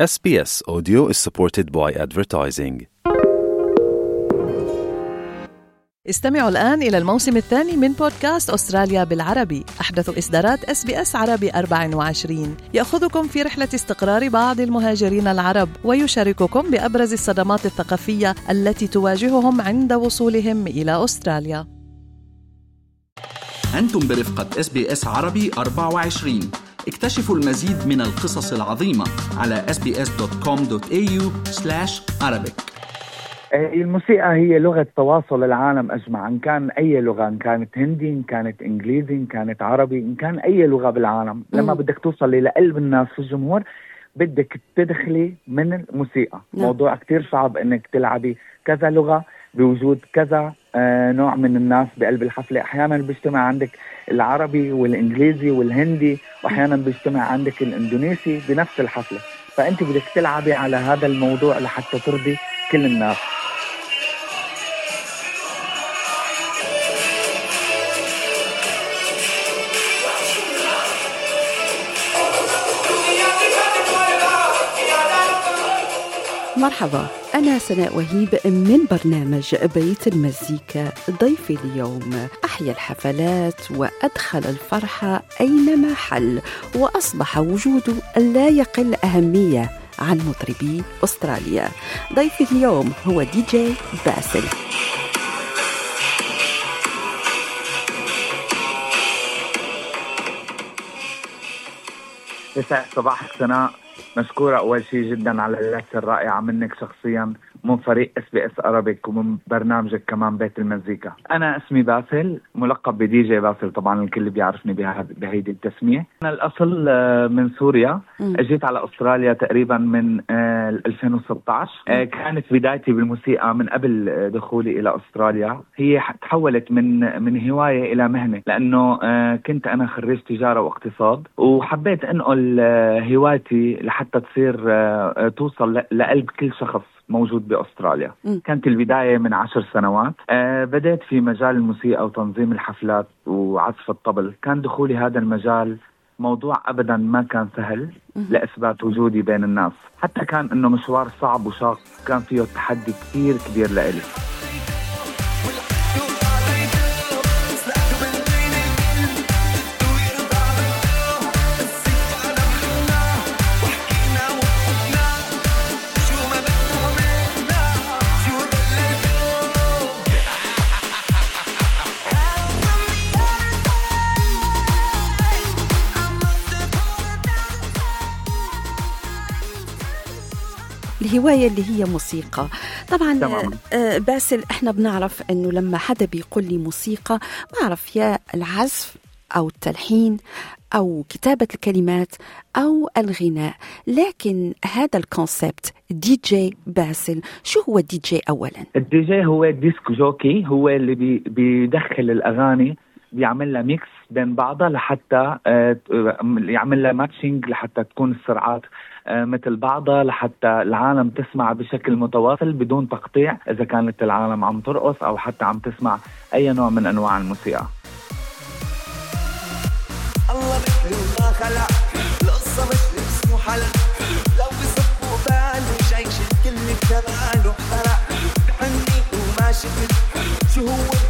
SBS Audio is supported by advertising. استمعوا الآن إلى الموسم الثاني من بودكاست أستراليا بالعربي. أحدث إصدارات SBS عربي 24 يأخذكم في رحلة استقرار بعض المهاجرين العرب ويشارككم بأبرز الصدمات الثقافية التي تواجههم عند وصولهم إلى أستراليا. أنتم برفقة SBS عربي 24 اكتشفوا المزيد من القصص العظيمة على sbs.com.au arabic. الموسيقى هي لغة تواصل العالم أجمع. إن كان أي لغة إن كانت هندي إن كانت إنجليزي إن كانت عربي إن كان أي لغة بالعالم. لما بدك توصلي لقلب الناس في الجمهور بدك تدخلي من الموسيقى. نعم. موضوع كتير صعب إنك تلعبي كذا لغة. بوجود كذا آه نوع من الناس بقلب الحفلة. أحيانا بيجتمع عندك العربي والإنجليزي والهندي وأحيانا بيجتمع عندك الإندونيسي بنفس الحفلة. فأنت بدك تلعبي على هذا الموضوع لحتى ترضي كل الناس. مرحبا. أنا سناء وهيب من برنامج بيت المزيكا ضيفي اليوم. أحيا الحفلات وأدخل الفرحة أينما حل وأصبح وجوده لا يقل أهمية عن مطربي أستراليا. ضيفي اليوم هو دي جي باسل. صباحك سناء مشكورة. أول شيء جدا على اللمسة الرائعة منك شخصيا. من فريق SBS Arabic ومن برنامجك كمان بيت المزيكا. أنا اسمي باسل ملقب بدي جي باسل طبعا الكل بيعرفني بهيدي التسمية. أنا الأصل آه، من سوريا. أجيت على أستراليا تقريبا من آه، 2016 آه، كانت بدايتي بالموسيقى من قبل آه، دخولي إلى أستراليا هي تحولت من من هواية إلى مهنة لأنه آه، كنت أنا خريج تجارة واقتصاد وحبيت أنقل آه، هوايتي لحتى تصير آه، آه، توصل لقلب كل شخص موجود بأستراليا. مم. كانت البداية من عشر سنوات. آه، بدأت في مجال الموسيقى وتنظيم الحفلات وعزف الطبل. كان دخولي هذا المجال موضوع ابدا ما كان سهل لإثبات وجودي بين الناس. حتى كان إنه مشوار صعب وشاق. كان فيه تحدي كثير كبير لإلي. الهواية اللي هي موسيقى طبعا تمام. آه، باسل إحنا بنعرف إنه لما حدا بيقول لي موسيقى بعرف يا العزف أو التلحين أو كتابة الكلمات أو الغناء لكن هذا ال concept DJ باسل شو هو دي جي اولا الدي جي هو disc jockey هو اللي بي بيدخل الأغاني بيعمل لها mix بين بعضها لحتى آه، يعمل لها ماتشنج لحتى تكون السرعات آه، مثل بعضها لحتى العالم تسمع بشكل متواصل بدون تقطيع إذا كانت العالم عم ترقص أو حتى عم تسمع أي نوع من أنواع الموسيقى. الله خلق. القصة مش لا لو بصفوا وما شفت شو هو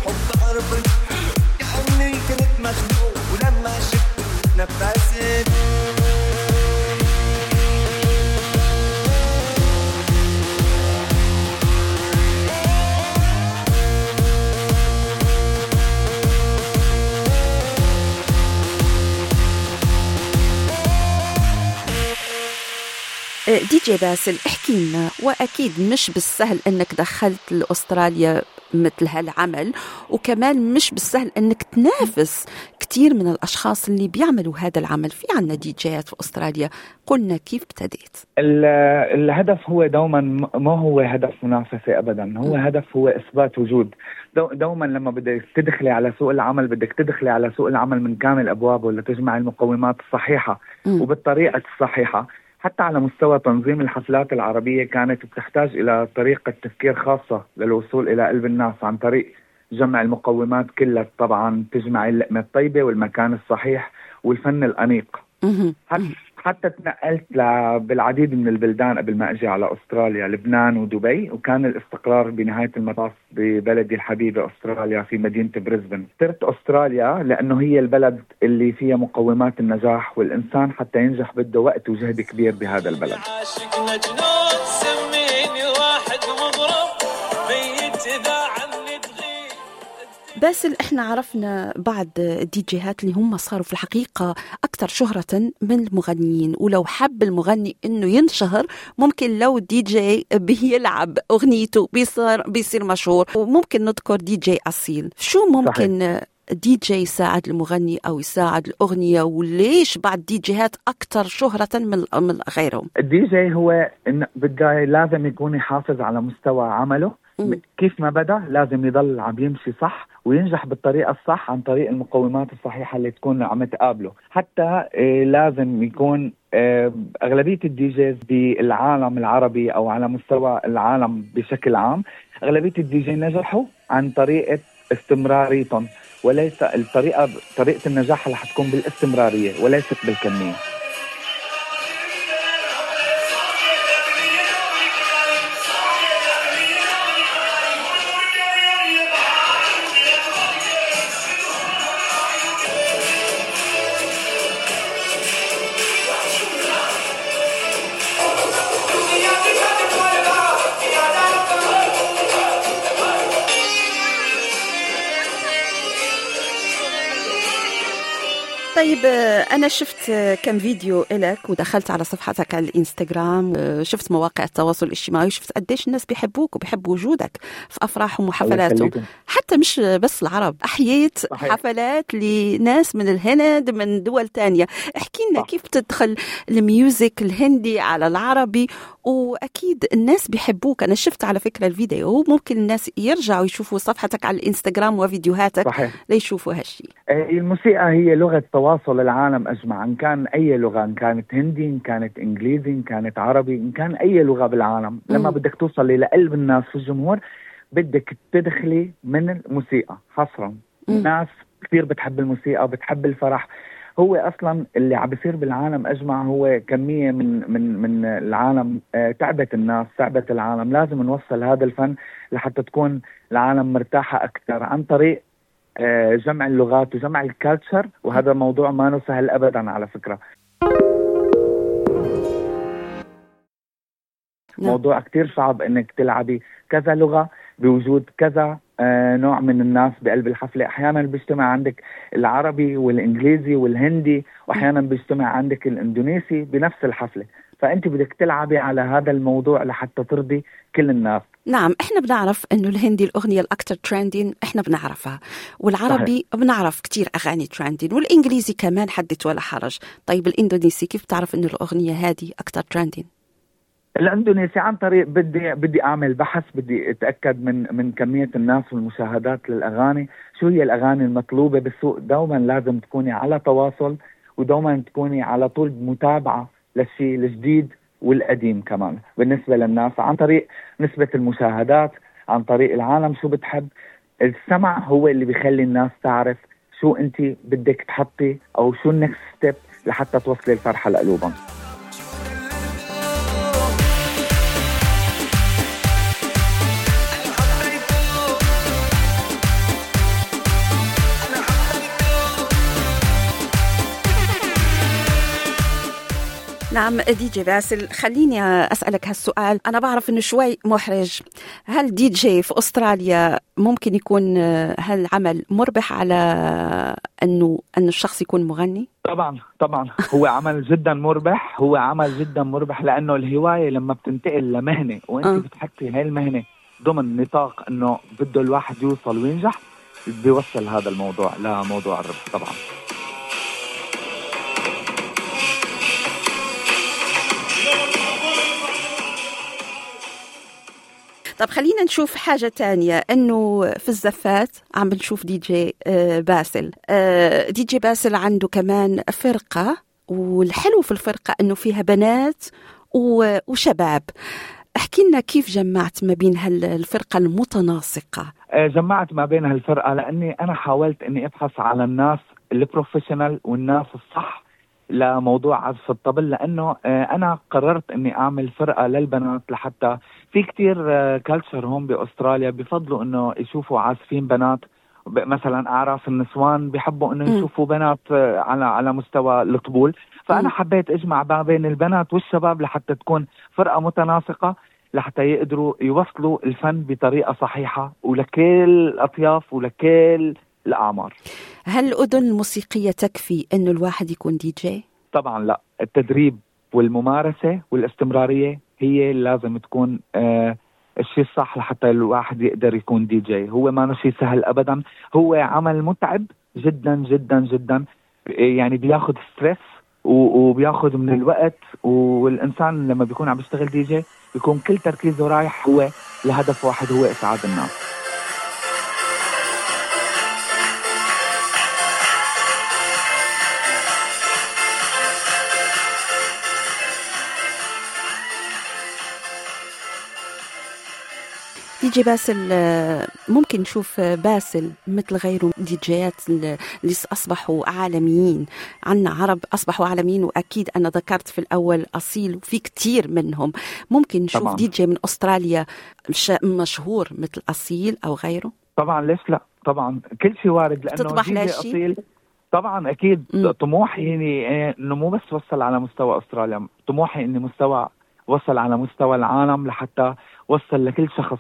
دي جي باسل احكي لنا. وأكيد مش بالسهل إنك دخلت لأستراليا مثل هالعمل وكمان مش بالسهل إنك تنافس كثير من الأشخاص اللي بيعملوا هذا العمل. في عنا دي جيات في أستراليا. قلنا كيف ابتديت؟ ال- الهدف هو دوما ما هو هدف منافسة أبدا. هو هدف هو إثبات وجود. دو دوما لما بدك تدخلي على سوق العمل بدك تدخلي على سوق العمل من كامل أبوابه لتجمع المقومات الصحيحة مم. وبالطريقة الصحيحة. حتى على مستوى تنظيم الحفلات العربية كانت بتحتاج إلى طريقة تفكير خاصة للوصول إلى قلب الناس عن طريق جمع المقومات كلها طبعا تجمع اللقمة الطيبة والمكان الصحيح والفن الأنيق. حتى حتى تنقلت بالعديد من البلدان قبل ما أجي على أستراليا لبنان ودبي وكان الاستقرار بنهاية المطاف ببلدي الحبيبة أستراليا في مدينة بريسبن. اخترت أستراليا لأنه هي البلد اللي فيها مقومات النجاح والإنسان حتى ينجح بده وقت وجهد كبير بهذا البلد. باسل إحنا عرفنا بعض الدي جيهات اللي هم صاروا في الحقيقة أكثر شهرة من المغنيين. ولو حب المغني إنه ينشهر ممكن لو دي جي بيلعب أغنيته بيصير بيصير مشهور. وممكن نذكر دي جي أصيل. شو ممكن دي جي يساعد المغني أو يساعد الأغنية؟ وليش بعض دي جيهات أكثر شهرة من من غيرهم؟ الدي جي هو إن بده لازم يكون يحافظ على مستوى عمله. كيف ما بدأ لازم يضل عم يمشي صح وينجح بالطريقة الصح عن طريق المقومات الصحيحة اللي تكون عم تقابله. حتى آه، لازم يكون آه، أغلبية ال DJs بالعالم العربي أو على مستوى العالم بشكل عام أغلبية الدي جي نجحوا عن طريقة استمراريتهم وليس الطريقة طريقة النجاح اللي حتكون بالاستمرارية وليست بالكمية. طيب أنا شفت كم فيديو إلك ودخلت على صفحتك على الإنستغرام آه، شفت مواقع التواصل الاجتماعي وشفت قديش الناس بيحبوك وبيحبوا وجودك في أفراحهم وحفلاتهم. حتى مش بس العرب أحييت صحيح. حفلات لناس من الهند من دول تانية احكي لنا. كيف تدخل الميوزك الهندي على العربي وأكيد الناس بيحبوك. أنا شفت على فكرة الفيديو ممكن الناس يرجعوا يشوفوا صفحتك على الإنستغرام وفيديوهاتك صحيح. ليشوفوا هالشي. آه، الموسيقى هي لغة تواصل العالم أجمع. إن كان أي لغة إن كانت هندي إن كانت إنجليزي إن كانت عربي إن كان أي لغة بالعالم. لما مم. بدك توصلي لقلب الناس في الجمهور بدك تدخلي من الموسيقى حصرا. الناس كثير بتحب الموسيقى بتحب الفرح. هو أصلا اللي عم بيصير بالعالم أجمع هو كمية من من من العالم آه، تعبت الناس تعبت العالم. لازم نوصل هذا الفن لحتى تكون العالم مرتاحة أكثر عن طريق آه، جمع اللغات وجمع الكالتشر وهذا موضوع ما سهل ابدا على فكرة. نعم. موضوع كتير صعب إنك تلعبي كذا لغة بوجود كذا نوع من الناس بقلب الحفلة. أحيانا بيجتمع عندك العربي والإنجليزي والهندي وأحيانا بيجتمع عندك الإندونيسي بنفس الحفلة. فأنت بدك تلعبي على هذا الموضوع لحتى ترضي كل الناس. نعم إحنا بنعرف إنه الهندي الأغنية الاكثر ترندين إحنا بنعرفها. والعربي صحيح. بنعرف كتير أغاني ترندين والإنجليزي كمان حدث ولا حرج. طيب الإندونيسي كيف بتعرف إنه الأغنية هذه أكثر ترندين الإندونيسي عن طريق بدي بدي أعمل بحث بدي أتأكد من من كمية الناس والمشاهدات للأغاني. شو هي الأغاني المطلوبة بالسوق؟ دوما لازم تكوني على تواصل ودوما تكوني على طول متابعة للشيء الجديد والقديم كمان. بالنسبة للناس عن طريق نسبة المشاهدات عن طريق العالم شو بتحب. السمع هو اللي بيخلي الناس تعرف شو انت بدك تحطي أو شو ال next step لحتى توصلي الفرحة لقلوبهم. نعم دي جي باسل خليني أسألك هالسؤال. أنا بعرف إنه شوي محرج. هل دي جي في أستراليا ممكن يكون هالعمل مربح على إنه ان الشخص يكون مغني؟ طبعا طبعا. هو عمل جدا مربح هو عمل جدا مربح لأنه الهواية لما بتنتقل لمهنة وأنت آه. بتحطي هاي المهنة ضمن نطاق إنه بده الواحد يوصل وينجح بيوصل هذا الموضوع لموضوع الربح طبعا. طب خلينا نشوف حاجة تانية. إنه في الزفات عم بنشوف دي جي آه، باسل. آه، دي جي باسل عنده كمان فرقة والحلو في الفرقة إنه فيها بنات وشباب. احكي لنا كيف جمعت ما بين هالفرقة المتناسقة؟ آه، جمعت ما بين هالفرقة لأني أنا حاولت إني أبحث على الناس ال professional والناس الصح لموضوع عزف الطبل لأنه آه، أنا قررت إني أعمل فرقة للبنات لحتى في كتير كلتشر هون بأستراليا بفضلوا إنه يشوفوا عازفين بنات مثلا اعراس النسوان بيحبوا إنه. يشوفوا بنات آه، على على مستوى الطبول. فأنا حبيت أجمع ما بين البنات والشباب لحتى تكون فرقة متناسقة لحتى يقدروا يوصلوا الفن بطريقة صحيحة ولكل الاطياف ولكل الأعمار هل الأذن الموسيقية تكفي أنه الواحد يكون دي جي؟ طبعا لا. التدريب والممارسة والاستمرارية هي لازم تكون آه الشيء الصح لحتى الواحد يقدر يكون دي جي. هو ما شيء سهل ابدا. هو عمل متعب جدا جدا جدا. يعني بياخذ stress وبياخذ من الوقت. والإنسان لما بيكون عم بيشتغل دي جي بيكون كل تركيزه رايح هو لهدف واحد هو إسعاد الناس. دي جي باسل ممكن نشوف باسل مثل غيره دي جيات اللي أصبحوا عالميين عنا عرب أصبحوا عالميين وأكيد أنا ذكرت في الأول أصيل وفي كتير منهم ممكن نشوف طبعاً. دي جي من أستراليا ش- مشهور مثل أصيل أو غيره طبعا ليش لا طبعا كل شيء وارد لأنه تطمح دي جي؟ أصيل طبعا أكيد. طموحي يعني إنه مو بس وصل على مستوى أستراليا طموحي اني مستوى وصل على مستوى العالم لحتى وصل لكل شخص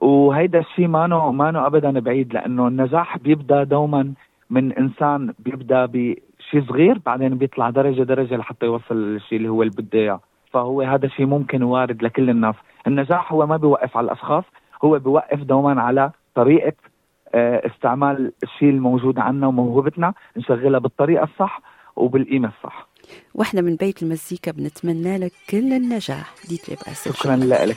وهيدا الشيء ما ما ابدا بعيد لأنه النجاح بيبدأ دوما من إنسان بيبدأ بشيء صغير بعدين بيطلع درجه درجة لحتى يوصل للشيء اللي هو اللي بده إياه. فهو هذا الشيء ممكن وارد لكل الناس. النجاح هو ما بيوقف على الأشخاص هو بيوقف دوما على طريقة آه، استعمال الشيء الموجود عنا وموهبتنا نشغلها بالطريقة الصح وبالقيمة الصح. وإحنا من بيت المزيكا بنتمنى لك كل النجاح. دي باسل شكرا لك.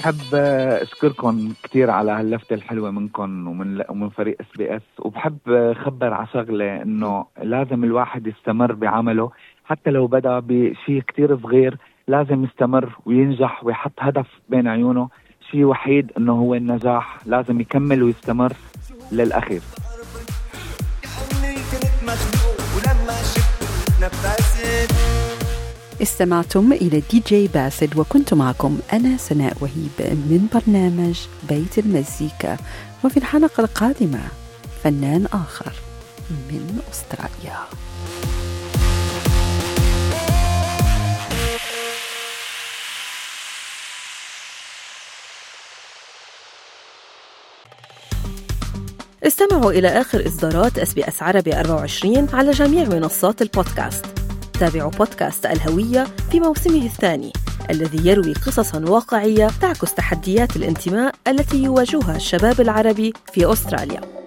بحب اشكركم كثير على هاللفتة الحلوة منكم ومن ومن فريق SBS وبحب خبر على شغلة إنه لازم الواحد يستمر بعمله. حتى لو بدا بشيء كثير صغير لازم يستمر وينجح ويحط هدف بين عيونه. شيء وحيد إنه هو النجاح لازم يكمل ويستمر للأخير. ولما شفت استمعتم إلى دي جي باسل وكنت معكم أنا سناء وهيب من برنامج بيت المزيكا وفي الحلقة القادمة فنان آخر من أستراليا استمعوا إلى آخر إصدارات SBS عربي 24 على جميع منصات البودكاست. تابعوا بودكاست الهوية في موسمه الثاني الذي يروي قصصا واقعية تعكس تحديات الانتماء التي يواجهها الشباب العربي في أستراليا.